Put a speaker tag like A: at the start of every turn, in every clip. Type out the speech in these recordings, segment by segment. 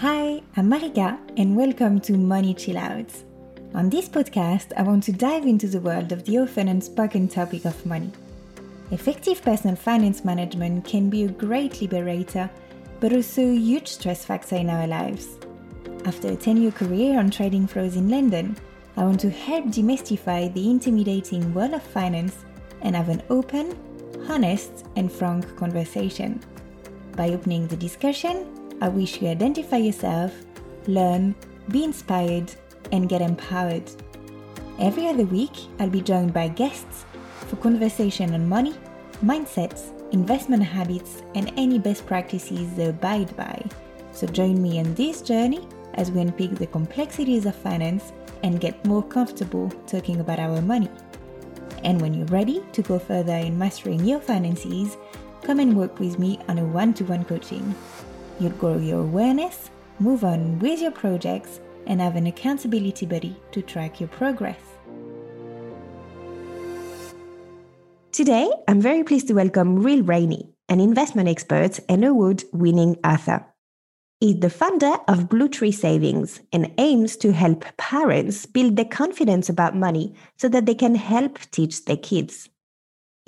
A: Hi, I'm Marika, and welcome to Money Chill Out. On this podcast, I want to dive into the world of the often unspoken topic of money. Effective personal finance management can be a great liberator, but also a huge stress factor in our lives. After a 10 year career on trading floors in London, I want to help demystify the intimidating world of finance and have an open, honest, and frank conversation. By opening the discussion, I wish you identify yourself, learn, be inspired, and get empowered. Every other week, I'll be joined by guests for conversation on money, mindsets, investment habits, and any best practices they abide by. So join me on this journey as we unpick the complexities of finance and get more comfortable talking about our money. And when you're ready to go further in mastering your finances, come and work with me on a one to one coaching. You'll grow your awareness, move on with your projects, and have an accountability buddy to track your progress. Today, I'm very pleased to welcome Will Rainey, an investment expert and award winning author. He's the founder of Blue Tree Savings and aims to help parents build their confidence about money so that they can help teach their kids.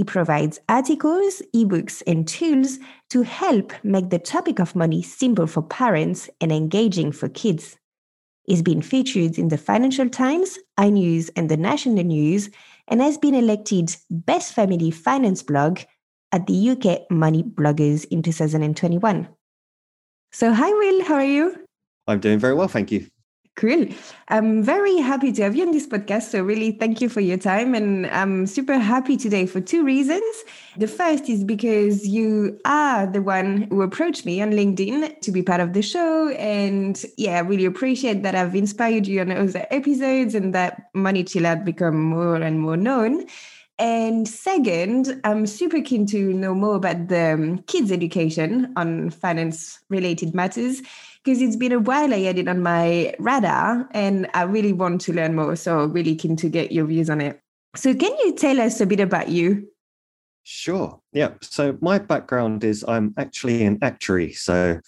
A: He provides articles, ebooks, and tools to help make the topic of money simple for parents and engaging for kids. He's been featured in the Financial Times, iNews, and the National News, and has been elected Best Family Finance Blog at the UK Money Bloggers in 2021. So, hi, Will, how are you?
B: I'm doing very well, thank you.
A: Cool. I'm very happy to have you on this podcast. So, really, thank you for your time. And I'm super happy today for two reasons. The first is because you are the one who approached me on LinkedIn to be part of the show. And yeah, I really appreciate that I've inspired you on other episodes and that Money Chill Out become more and more known. And second, I'm super keen to know more about the um, kids' education on finance related matters because it's been a while I had it on my radar and I really want to learn more. So, really keen to get your views on it. So, can you tell us a bit about you?
B: Sure. Yeah. So, my background is I'm actually an actuary. So,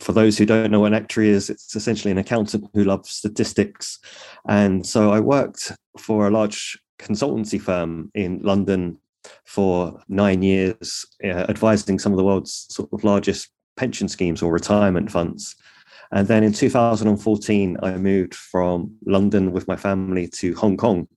B: for those who don't know what an actuary is, it's essentially an accountant who loves statistics. And so, I worked for a large consultancy firm in London for nine years, uh, advising some of the world's sort of largest pension schemes or retirement funds. And then in 2014, I moved from London with my family to Hong Kong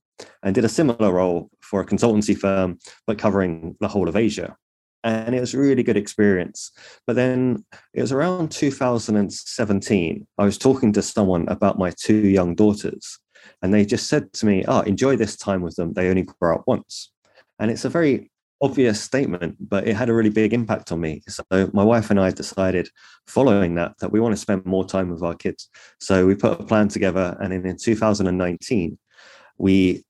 B: and did a similar role for a consultancy firm, but covering the whole of Asia. And it was a really good experience. But then it was around 2017, I was talking to someone about my two young daughters. And they just said to me, Oh, enjoy this time with them. They only grow up once. And it's a very obvious statement, but it had a really big impact on me. So my wife and I decided following that that we want to spend more time with our kids. So we put a plan together and in, in 2019 we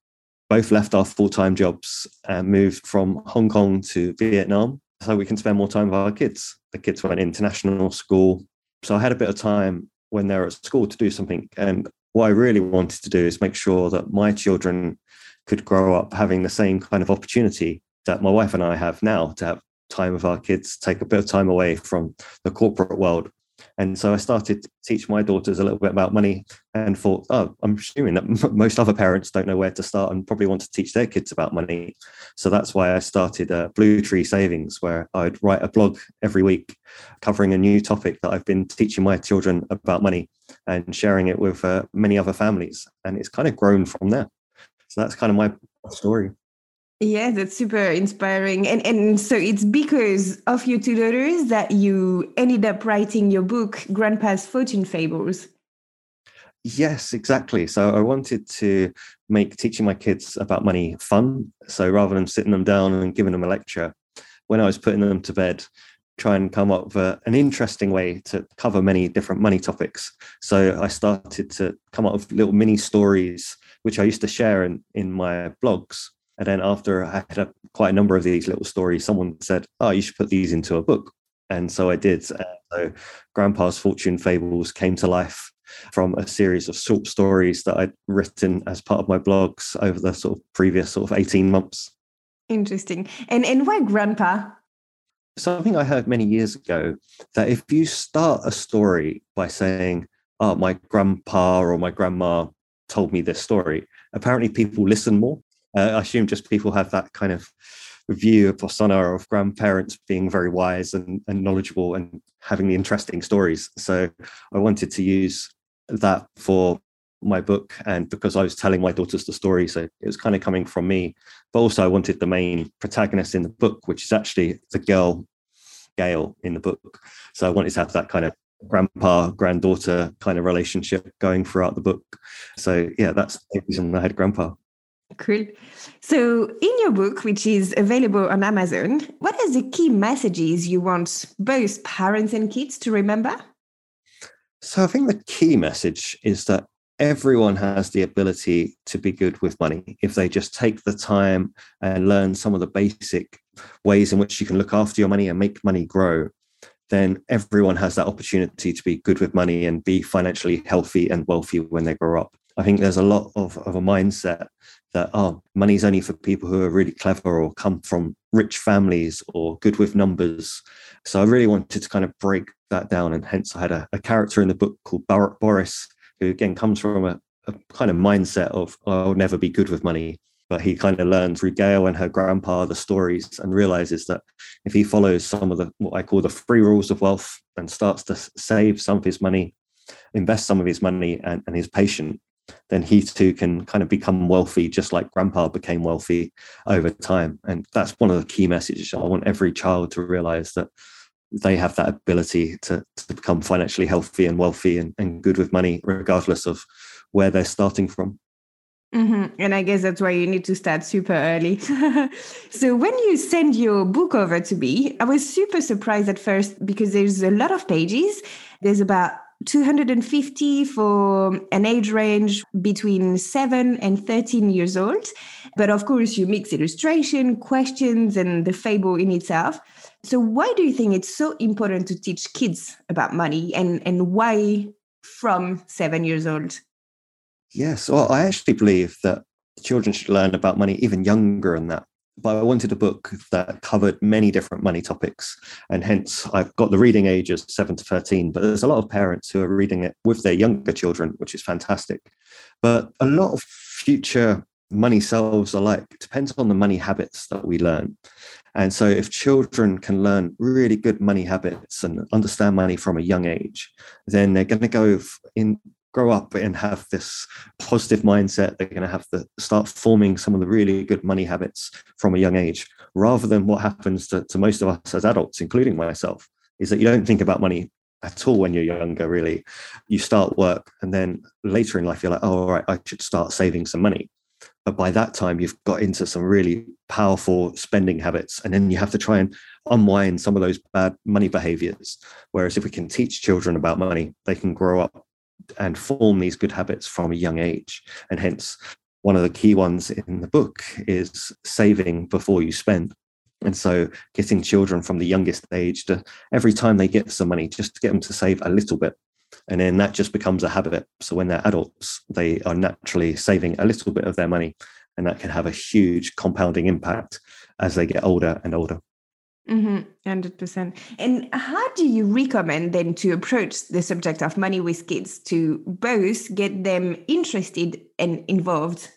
B: both left our full-time jobs and moved from Hong Kong to Vietnam so we can spend more time with our kids. The kids went international school. So I had a bit of time when they were at school to do something. And what I really wanted to do is make sure that my children could grow up having the same kind of opportunity that my wife and I have now to have time with our kids, take a bit of time away from the corporate world. And so I started to teach my daughters a little bit about money and thought, oh, I'm assuming that most other parents don't know where to start and probably want to teach their kids about money. So that's why I started uh, Blue Tree Savings, where I'd write a blog every week covering a new topic that I've been teaching my children about money and sharing it with uh, many other families. And it's kind of grown from there. So that's kind of my story.
A: Yeah, that's super inspiring. And and so it's because of your two daughters that you ended up writing your book, Grandpa's Fortune Fables.
B: Yes, exactly. So I wanted to make teaching my kids about money fun. So rather than sitting them down and giving them a lecture, when I was putting them to bed, try and come up with an interesting way to cover many different money topics. So I started to come up with little mini stories, which I used to share in, in my blogs and then after I had a, quite a number of these little stories, someone said, "Oh, you should put these into a book." And so I did. so Grandpa's Fortune Fables came to life from a series of short stories that I'd written as part of my blogs over the sort of previous sort of 18 months.
A: Interesting. And and why grandpa?
B: something I heard many years ago that if you start a story by saying, Oh, my grandpa or my grandma told me this story, apparently people listen more. Uh, I assume just people have that kind of view of persona of grandparents being very wise and, and knowledgeable and having the interesting stories. So I wanted to use that for my book and because I was telling my daughters the story, so it was kind of coming from me. But also, I wanted the main protagonist in the book, which is actually the girl Gail in the book. So I wanted to have that kind of grandpa granddaughter kind of relationship going throughout the book. So yeah, that's the reason I had grandpa.
A: Cool. So, in your book, which is available on Amazon, what are the key messages you want both parents and kids to remember?
B: So, I think the key message is that everyone has the ability to be good with money if they just take the time and learn some of the basic ways in which you can look after your money and make money grow then everyone has that opportunity to be good with money and be financially healthy and wealthy when they grow up i think there's a lot of, of a mindset that oh money's only for people who are really clever or come from rich families or good with numbers so i really wanted to kind of break that down and hence i had a, a character in the book called boris who again comes from a, a kind of mindset of oh, I'll never be good with money. But he kind of learned through Gail and her grandpa the stories and realizes that if he follows some of the what I call the free rules of wealth and starts to save some of his money, invest some of his money and, and is patient, then he too can kind of become wealthy, just like grandpa became wealthy over time. And that's one of the key messages. I want every child to realize that they have that ability to, to become financially healthy and wealthy and, and good with money, regardless of where they're starting from.
A: Mm-hmm. And I guess that's why you need to start super early. so, when you send your book over to me, I was super surprised at first because there's a lot of pages. There's about 250 for an age range between 7 and 13 years old. But of course, you mix illustration, questions, and the fable in itself. So, why do you think it's so important to teach kids about money and, and why from seven years old?
B: Yes, well, I actually believe that children should learn about money even younger than that. But I wanted a book that covered many different money topics. And hence, I've got the reading age as 7 to 13. But there's a lot of parents who are reading it with their younger children, which is fantastic. But a lot of future money selves alike depends on the money habits that we learn. And so, if children can learn really good money habits and understand money from a young age, then they're going to go in, grow up and have this positive mindset. They're going to have to start forming some of the really good money habits from a young age, rather than what happens to, to most of us as adults, including myself, is that you don't think about money at all when you're younger, really. You start work and then later in life, you're like, oh, all right, I should start saving some money. But by that time, you've got into some really powerful spending habits. And then you have to try and unwind some of those bad money behaviors. Whereas if we can teach children about money, they can grow up and form these good habits from a young age. And hence, one of the key ones in the book is saving before you spend. And so, getting children from the youngest age to every time they get some money, just to get them to save a little bit and then that just becomes a habit so when they're adults they are naturally saving a little bit of their money and that can have a huge compounding impact as they get older and older
A: Mm-hmm, 100%. And how do you recommend then to approach the subject of money with kids to both get them interested and involved?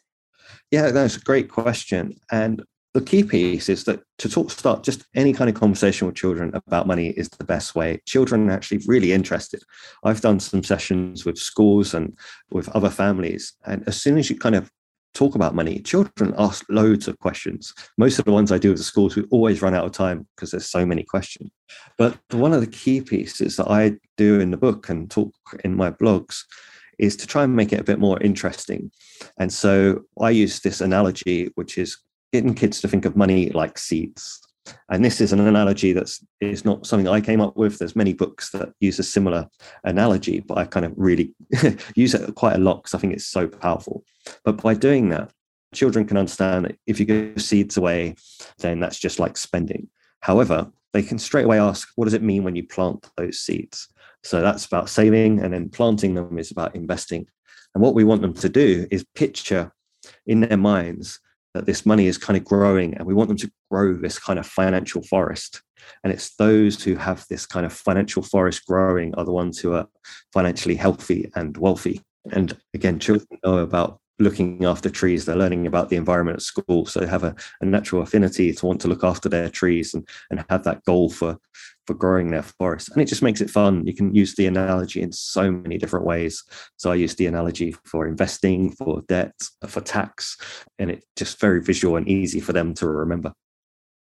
B: Yeah, that's a great question. And the key piece is that to talk start just any kind of conversation with children about money is the best way children are actually really interested i've done some sessions with schools and with other families and as soon as you kind of talk about money. Children ask loads of questions. Most of the ones i do with the schools we always run out of time because there's so many questions. But one of the key pieces that i do in the book and talk in my blogs is to try and make it a bit more interesting. And so i use this analogy which is getting kids to think of money like seeds. And this is an analogy that's is not something I came up with. There's many books that use a similar analogy, but I kind of really use it quite a lot because I think it's so powerful. But by doing that, children can understand that if you give seeds away, then that's just like spending. However, they can straight away ask, what does it mean when you plant those seeds? So that's about saving, and then planting them is about investing. And what we want them to do is picture in their minds that this money is kind of growing and we want them to grow this kind of financial forest. And it's those who have this kind of financial forest growing are the ones who are financially healthy and wealthy. And again, children know about looking after trees. They're learning about the environment at school. So they have a, a, natural affinity to want to look after their trees and, and have that goal for, for growing their forest. And it just makes it fun. You can use the analogy in so many different ways. So I use the analogy for investing, for debt, for tax, and it's just very visual and easy for them to remember.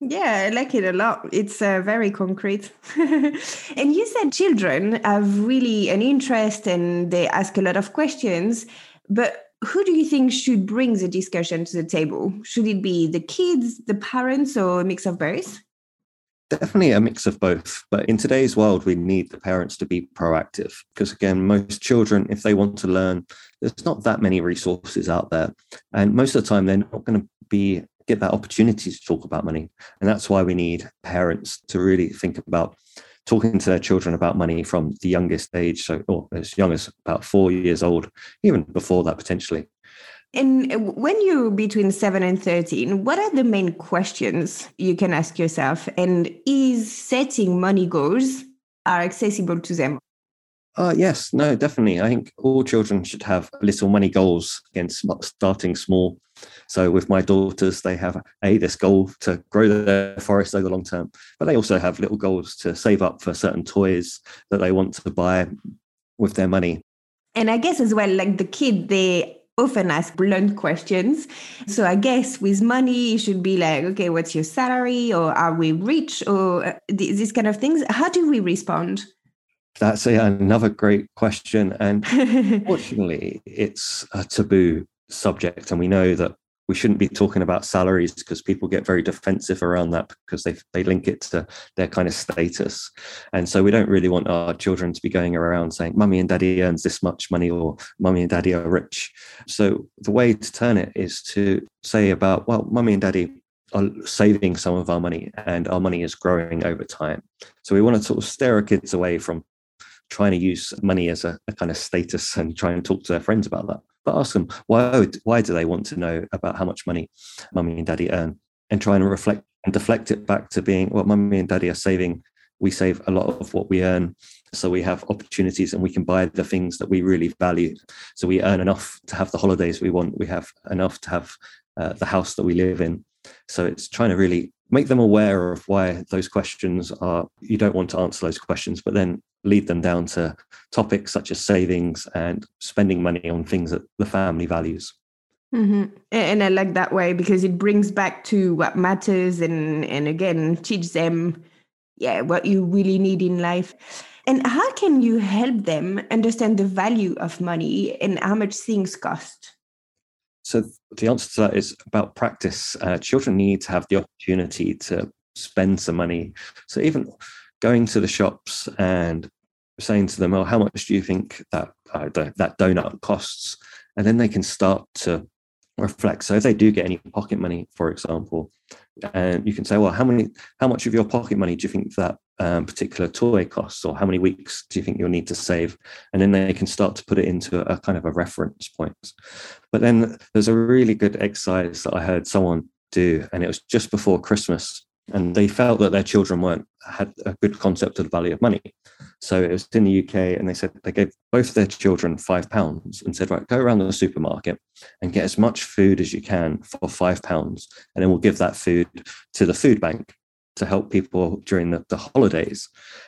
A: Yeah, I like it a lot. It's uh, very concrete. and you said children have really an interest and they ask a lot of questions. But who do you think should bring the discussion to the table? Should it be the kids, the parents, or a mix of both?
B: Definitely a mix of both. But in today's world, we need the parents to be proactive because, again, most children, if they want to learn, there's not that many resources out there. And most of the time, they're not going to be get that opportunity to talk about money. And that's why we need parents to really think about talking to their children about money from the youngest age, so or as young as about four years old, even before that potentially.
A: And when you're between seven and 13, what are the main questions you can ask yourself? And is setting money goals are accessible to them?
B: Uh, yes, no, definitely. I think all children should have little money goals against starting small. So with my daughters, they have a this goal to grow their forest over the long term, but they also have little goals to save up for certain toys that they want to buy with their money.
A: And I guess as well, like the kid, they often ask blunt questions. So I guess with money, it should be like, okay, what's your salary? Or are we rich? Or uh, these kind of things. How do we respond?
B: That's a, another great question. And fortunately, it's a taboo subject. And we know that we shouldn't be talking about salaries because people get very defensive around that because they, they link it to their kind of status. And so we don't really want our children to be going around saying, Mummy and Daddy earns this much money or Mummy and Daddy are rich. So the way to turn it is to say about, well, Mummy and Daddy are saving some of our money and our money is growing over time. So we want to sort of steer our kids away from trying to use money as a, a kind of status and try and talk to their friends about that but ask them why why do they want to know about how much money mummy and daddy earn? And try and reflect and deflect it back to being well mummy and daddy are saving we save a lot of what we earn. So we have opportunities and we can buy the things that we really value. So we earn enough to have the holidays we want. We have enough to have uh, the house that we live in. So it's trying to really make them aware of why those questions are you don't want to answer those questions but then lead them down to topics such as savings and spending money on things that the family values
A: mm-hmm. and i like that way because it brings back to what matters and and again teach them yeah what you really need in life and how can you help them understand the value of money and how much things cost
B: so the answer to that is about practice. Uh, children need to have the opportunity to spend some money. So even going to the shops and saying to them, "Oh, how much do you think that uh, that donut costs?" and then they can start to reflect. So if they do get any pocket money, for example, and you can say, "Well, how many, how much of your pocket money do you think that um, particular toy costs, or how many weeks do you think you'll need to save?" And then they can start to put it into a, a kind of a reference point. But then there's a really good exercise that I heard someone do, and it was just before Christmas and they felt that their children weren't had a good concept of the value of money. So it was in the UK, and they said they gave both their children five pounds and said, right, go around the supermarket and get as much food as you can for five pounds, and then we'll give that food to the food bank to help people during the, the holidays.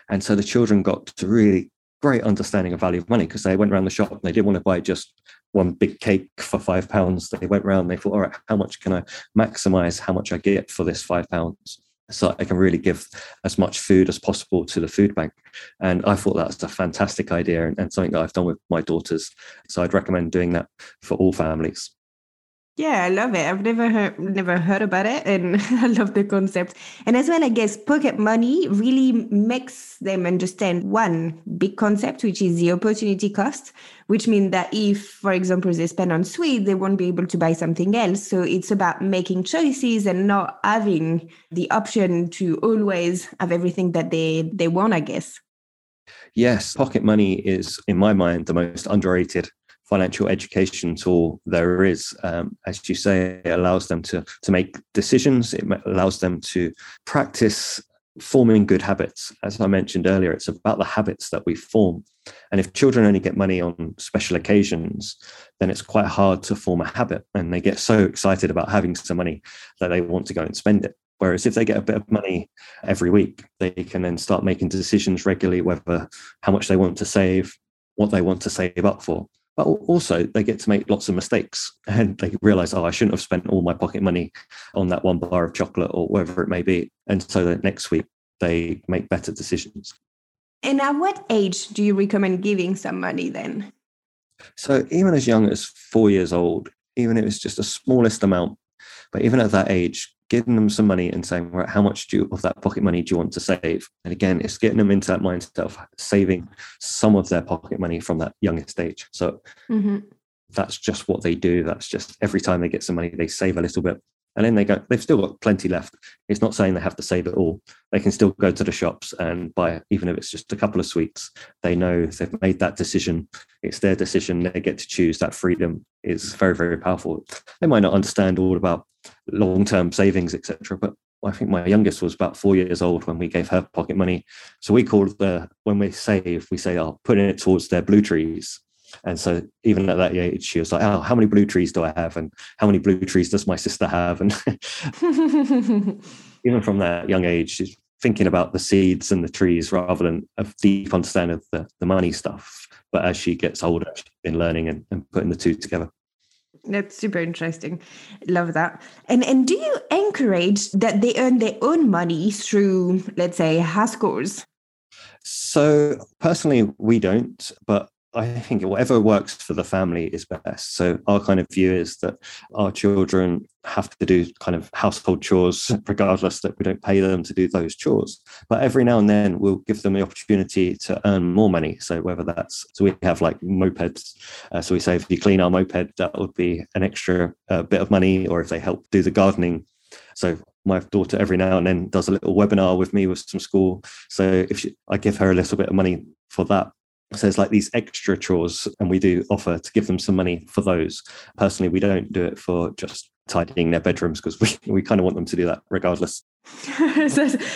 B: And so the children got to really great understanding of value of money because they went around the shop and they didn't want to buy just one big cake for five pounds. They went around, they thought, all right, how much can I maximize how much I get for this five pounds? So I can really give as much food as possible to the food bank. And I thought that's a fantastic idea and, and something that I've done with my daughters. So I'd recommend doing that for all families.
A: Yeah, I love it. I've never heard never heard about it, and I love the concept. And as well, I guess pocket money really makes them understand one big concept, which is the opportunity cost, which means that if, for example, they spend on sweets, they won't be able to buy something else. So it's about making choices and not having the option to always have everything that they they want. I guess.
B: Yes, pocket money is, in my mind, the most underrated financial education tool there is. Um, as you say, it allows them to, to make decisions, it allows them to practice forming good habits. As I mentioned earlier, it's about the habits that we form. And if children only get money on special occasions, then it's quite hard to form a habit. And they get so excited about having some money that they want to go and spend it. Whereas if they get a bit of money every week, they can then start making decisions regularly whether how much they want to save, what they want to save up for. But also, they get to make lots of mistakes and they realize, oh, I shouldn't have spent all my pocket money on that one bar of chocolate or whatever it may be. And so that next week, they make better decisions.
A: And at what age do you recommend giving some money then?
B: So, even as young as four years old, even if it's just the smallest amount, but even at that age, giving them some money and saying, right, how much do you, of that pocket money do you want to save? And again, it's getting them into that mindset of saving some of their pocket money from that youngest age. So mm-hmm. that's just what they do. That's just every time they get some money, they save a little bit and then they go they've still got plenty left. It's not saying they have to save it all. They can still go to the shops and buy even if it's just a couple of sweets. They know they've made that decision it's their decision. They get to choose. That freedom is very very powerful. They might not understand all about long-term savings etc but I think my youngest was about four years old when we gave her pocket money. So we called the when we save, we say, "Oh, putting it towards their blue trees." And so even at that age, she was like, "Oh, how many blue trees do I have? And how many blue trees does my sister have?" And even from that young age, she's thinking about the seeds and the trees rather than a deep understanding of the, the money stuff. But as she gets older, she's been learning and, and putting the two together.
A: That's super interesting. Love that. And and do you encourage that they earn their own money through, let's say, house chores?
B: So personally, we don't, but I think whatever works for the family is best. So our kind of view is that our children have to do kind of household chores, regardless that we don't pay them to do those chores. But every now and then we'll give them the opportunity to earn more money. So whether that's so we have like mopeds. Uh, so we say if you clean our moped, that would be an extra uh, bit of money, or if they help do the gardening. So my daughter every now and then does a little webinar with me with some school. So if she, I give her a little bit of money for that, so there's like these extra chores, and we do offer to give them some money for those. Personally, we don't do it for just tidying their bedrooms because we, we kind of want them to do that regardless.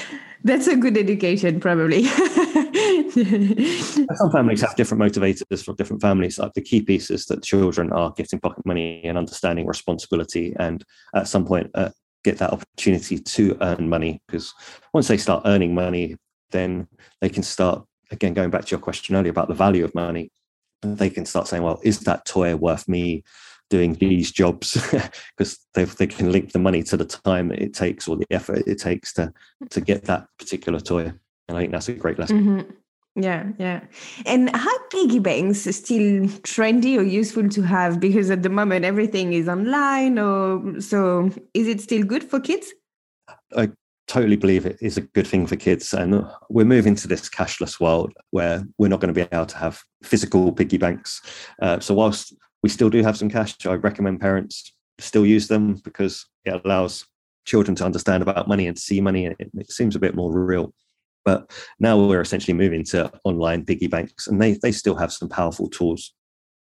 A: That's a good education, probably.
B: Some families have different motivators for different families. Like the key piece is that children are getting pocket money and understanding responsibility, and at some point uh, get that opportunity to earn money. Because once they start earning money, then they can start again, going back to your question earlier about the value of money, they can start saying, well, is that toy worth me doing these jobs? because they, they can link the money to the time it takes or the effort it takes to, to get that particular toy. And I think that's a great lesson.
A: Mm-hmm. Yeah, yeah. And how piggy banks still trendy or useful to have? Because at the moment everything is online or so is it still good for kids?
B: I totally believe it is a good thing for kids. And we're moving to this cashless world where we're not going to be able to have physical piggy banks. Uh, so, whilst we still do have some cash, I recommend parents still use them because it allows children to understand about money and see money. And it, it seems a bit more real. But now we're essentially moving to online piggy banks, and they, they still have some powerful tools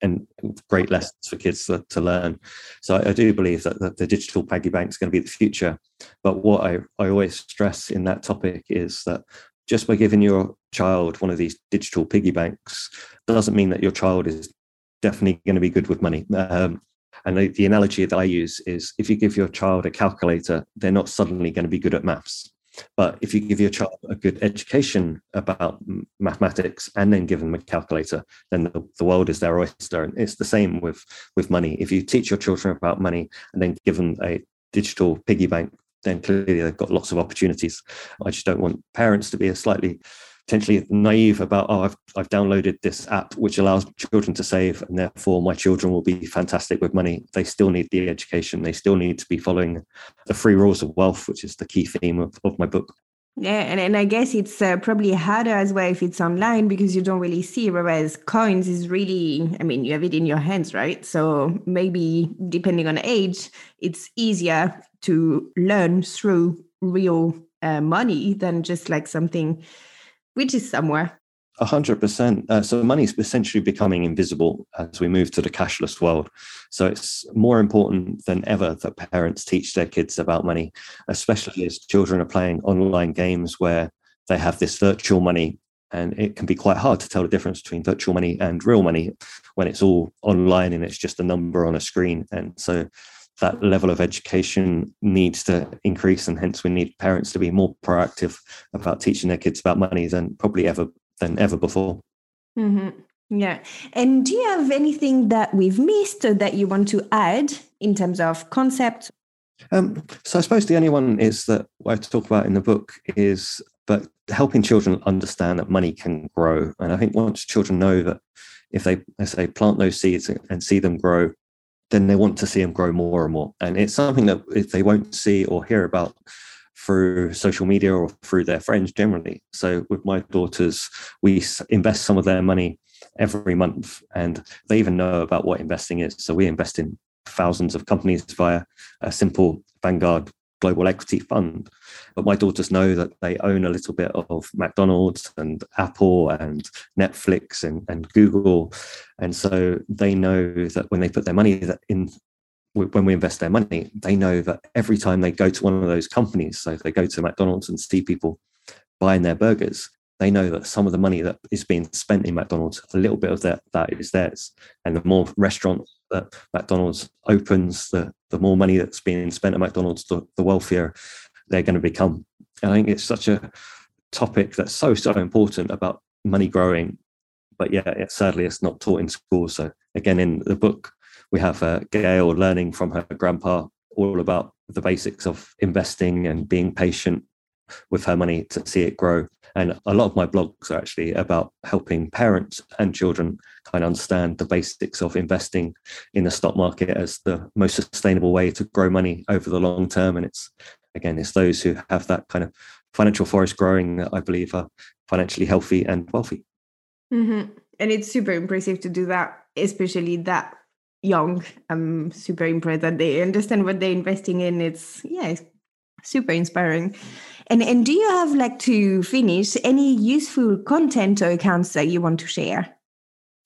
B: and great lessons for kids to, to learn. So I, I, do believe that, that the digital piggy bank is going to be the future. But what I, I always stress in that topic is that just by giving your child one of these digital piggy banks doesn't mean that your child is definitely going to be good with money. Um, and the, the analogy that I use is if you give your child a calculator, they're not suddenly going to be good at maths. But if you give your child a good education about mathematics and then give them a calculator, then the, the world is their oyster. And it's the same with, with money. If you teach your children about money and then give them a digital piggy bank, then clearly they've got lots of opportunities. I just don't want parents to be a slightly potentially naive about oh I've I've downloaded this app which allows children to save and therefore my children will be fantastic with money they still need the education they still need to be following the three rules of wealth which is the key theme of, of my book
A: yeah, and, and I guess it's uh, probably harder as well if it's online because you don't really see. Whereas coins is really, I mean, you have it in your hands, right? So maybe depending on age, it's easier to learn through real uh, money than just like something which is somewhere.
B: Hundred percent. Uh, so money is essentially becoming invisible as we move to the cashless world. So it's more important than ever that parents teach their kids about money, especially as children are playing online games where they have this virtual money. And it can be quite hard to tell the difference between virtual money and real money when it's all online and it's just a number on a screen. And so that level of education needs to increase and hence we need parents to be more proactive about teaching their kids about money than probably ever than ever before.
A: Mm-hmm. Yeah. And do you have anything that we've missed that you want to add in terms of concept?
B: Um, so I suppose the only one is that what I talk about in the book is but helping children understand that money can grow. And I think once children know that if they, as they plant those seeds and see them grow, then they want to see them grow more and more. And it's something that if they won't see or hear about through social media or through their friends generally. So with my daughters, we invest some of their money every month and they even know about what investing is. So we invest in thousands of companies via a simple Vanguard global equity fund. But my daughters know that they own a little bit of McDonald's and Apple and Netflix and, and Google. And so they know that when they put their money that in when we invest their money, they know that every time they go to one of those companies, so if they go to McDonald's and see people buying their burgers, they know that some of the money that is being spent in McDonald's, a little bit of that that is theirs. And the more restaurants that McDonald's opens, the the more money that's being spent at McDonald's, the, the wealthier they're going to become. And I think it's such a topic that's so so important about money growing, but yeah, it, sadly it's not taught in school. So again, in the book, we have uh, Gail learning from her grandpa all about the basics of investing and being patient with her money to see it grow. And a lot of my blogs are actually about helping parents and children kind of understand the basics of investing in the stock market as the most sustainable way to grow money over the long term. And it's, again, it's those who have that kind of financial forest growing that I believe are financially healthy and wealthy.
A: Mm-hmm. And it's super impressive to do that, especially that young. I'm super impressed that they understand what they're investing in. It's, yeah, it's super inspiring. And and do you have like to finish any useful content or accounts that you want to share?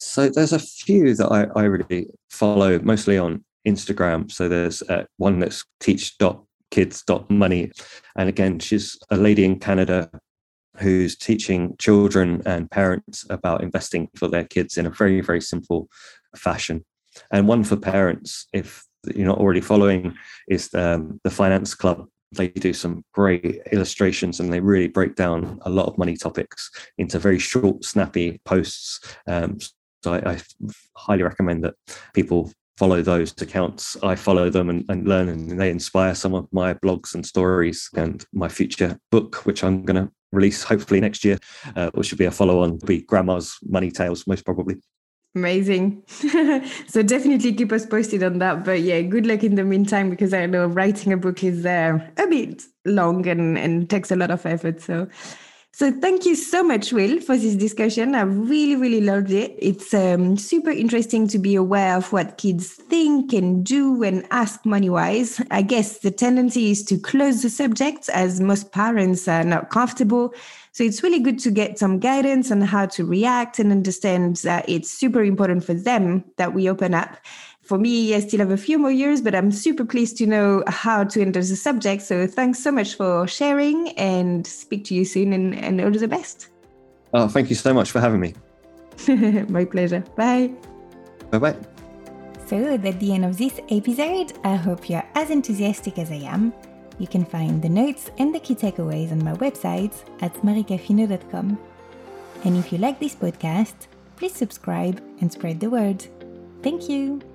B: So there's a few that I, I really follow, mostly on Instagram. So there's uh, one that's teach.kids.money. And again, she's a lady in Canada who's teaching children and parents about investing for their kids in a very, very simple fashion. And one for parents, if you're not already following, is the, um, the Finance Club they do some great illustrations and they really break down a lot of money topics into very short, snappy posts. Um, so I, I, highly recommend that people follow those accounts. I follow them and, and, learn, and they inspire some of my blogs and stories and my future book, which I'm going to release hopefully next year, uh, which should be a follow on, be Grandma's Money Tales, most probably.
A: Amazing. so definitely keep us posted on that. But yeah, good luck in the meantime because I know writing a book is uh, a bit long and, and takes a lot of effort. So so thank you so much, Will, for this discussion. I really, really loved it. It's um, super interesting to be aware of what kids think and do and ask money wise. I guess the tendency is to close the subject as most parents are not comfortable so it's really good to get some guidance on how to react and understand that it's super important for them that we open up. For me, I still have a few more years, but I'm super pleased to know how to enter the subject. So thanks so much for sharing and speak to you soon and, and all the best.
B: Oh, thank you so much for having me.
A: My pleasure. Bye.
B: Bye bye.
A: So, at the end of this episode, I hope you're as enthusiastic as I am you can find the notes and the key takeaways on my website at maricafino.com. And if you like this podcast, please subscribe and spread the word. Thank you!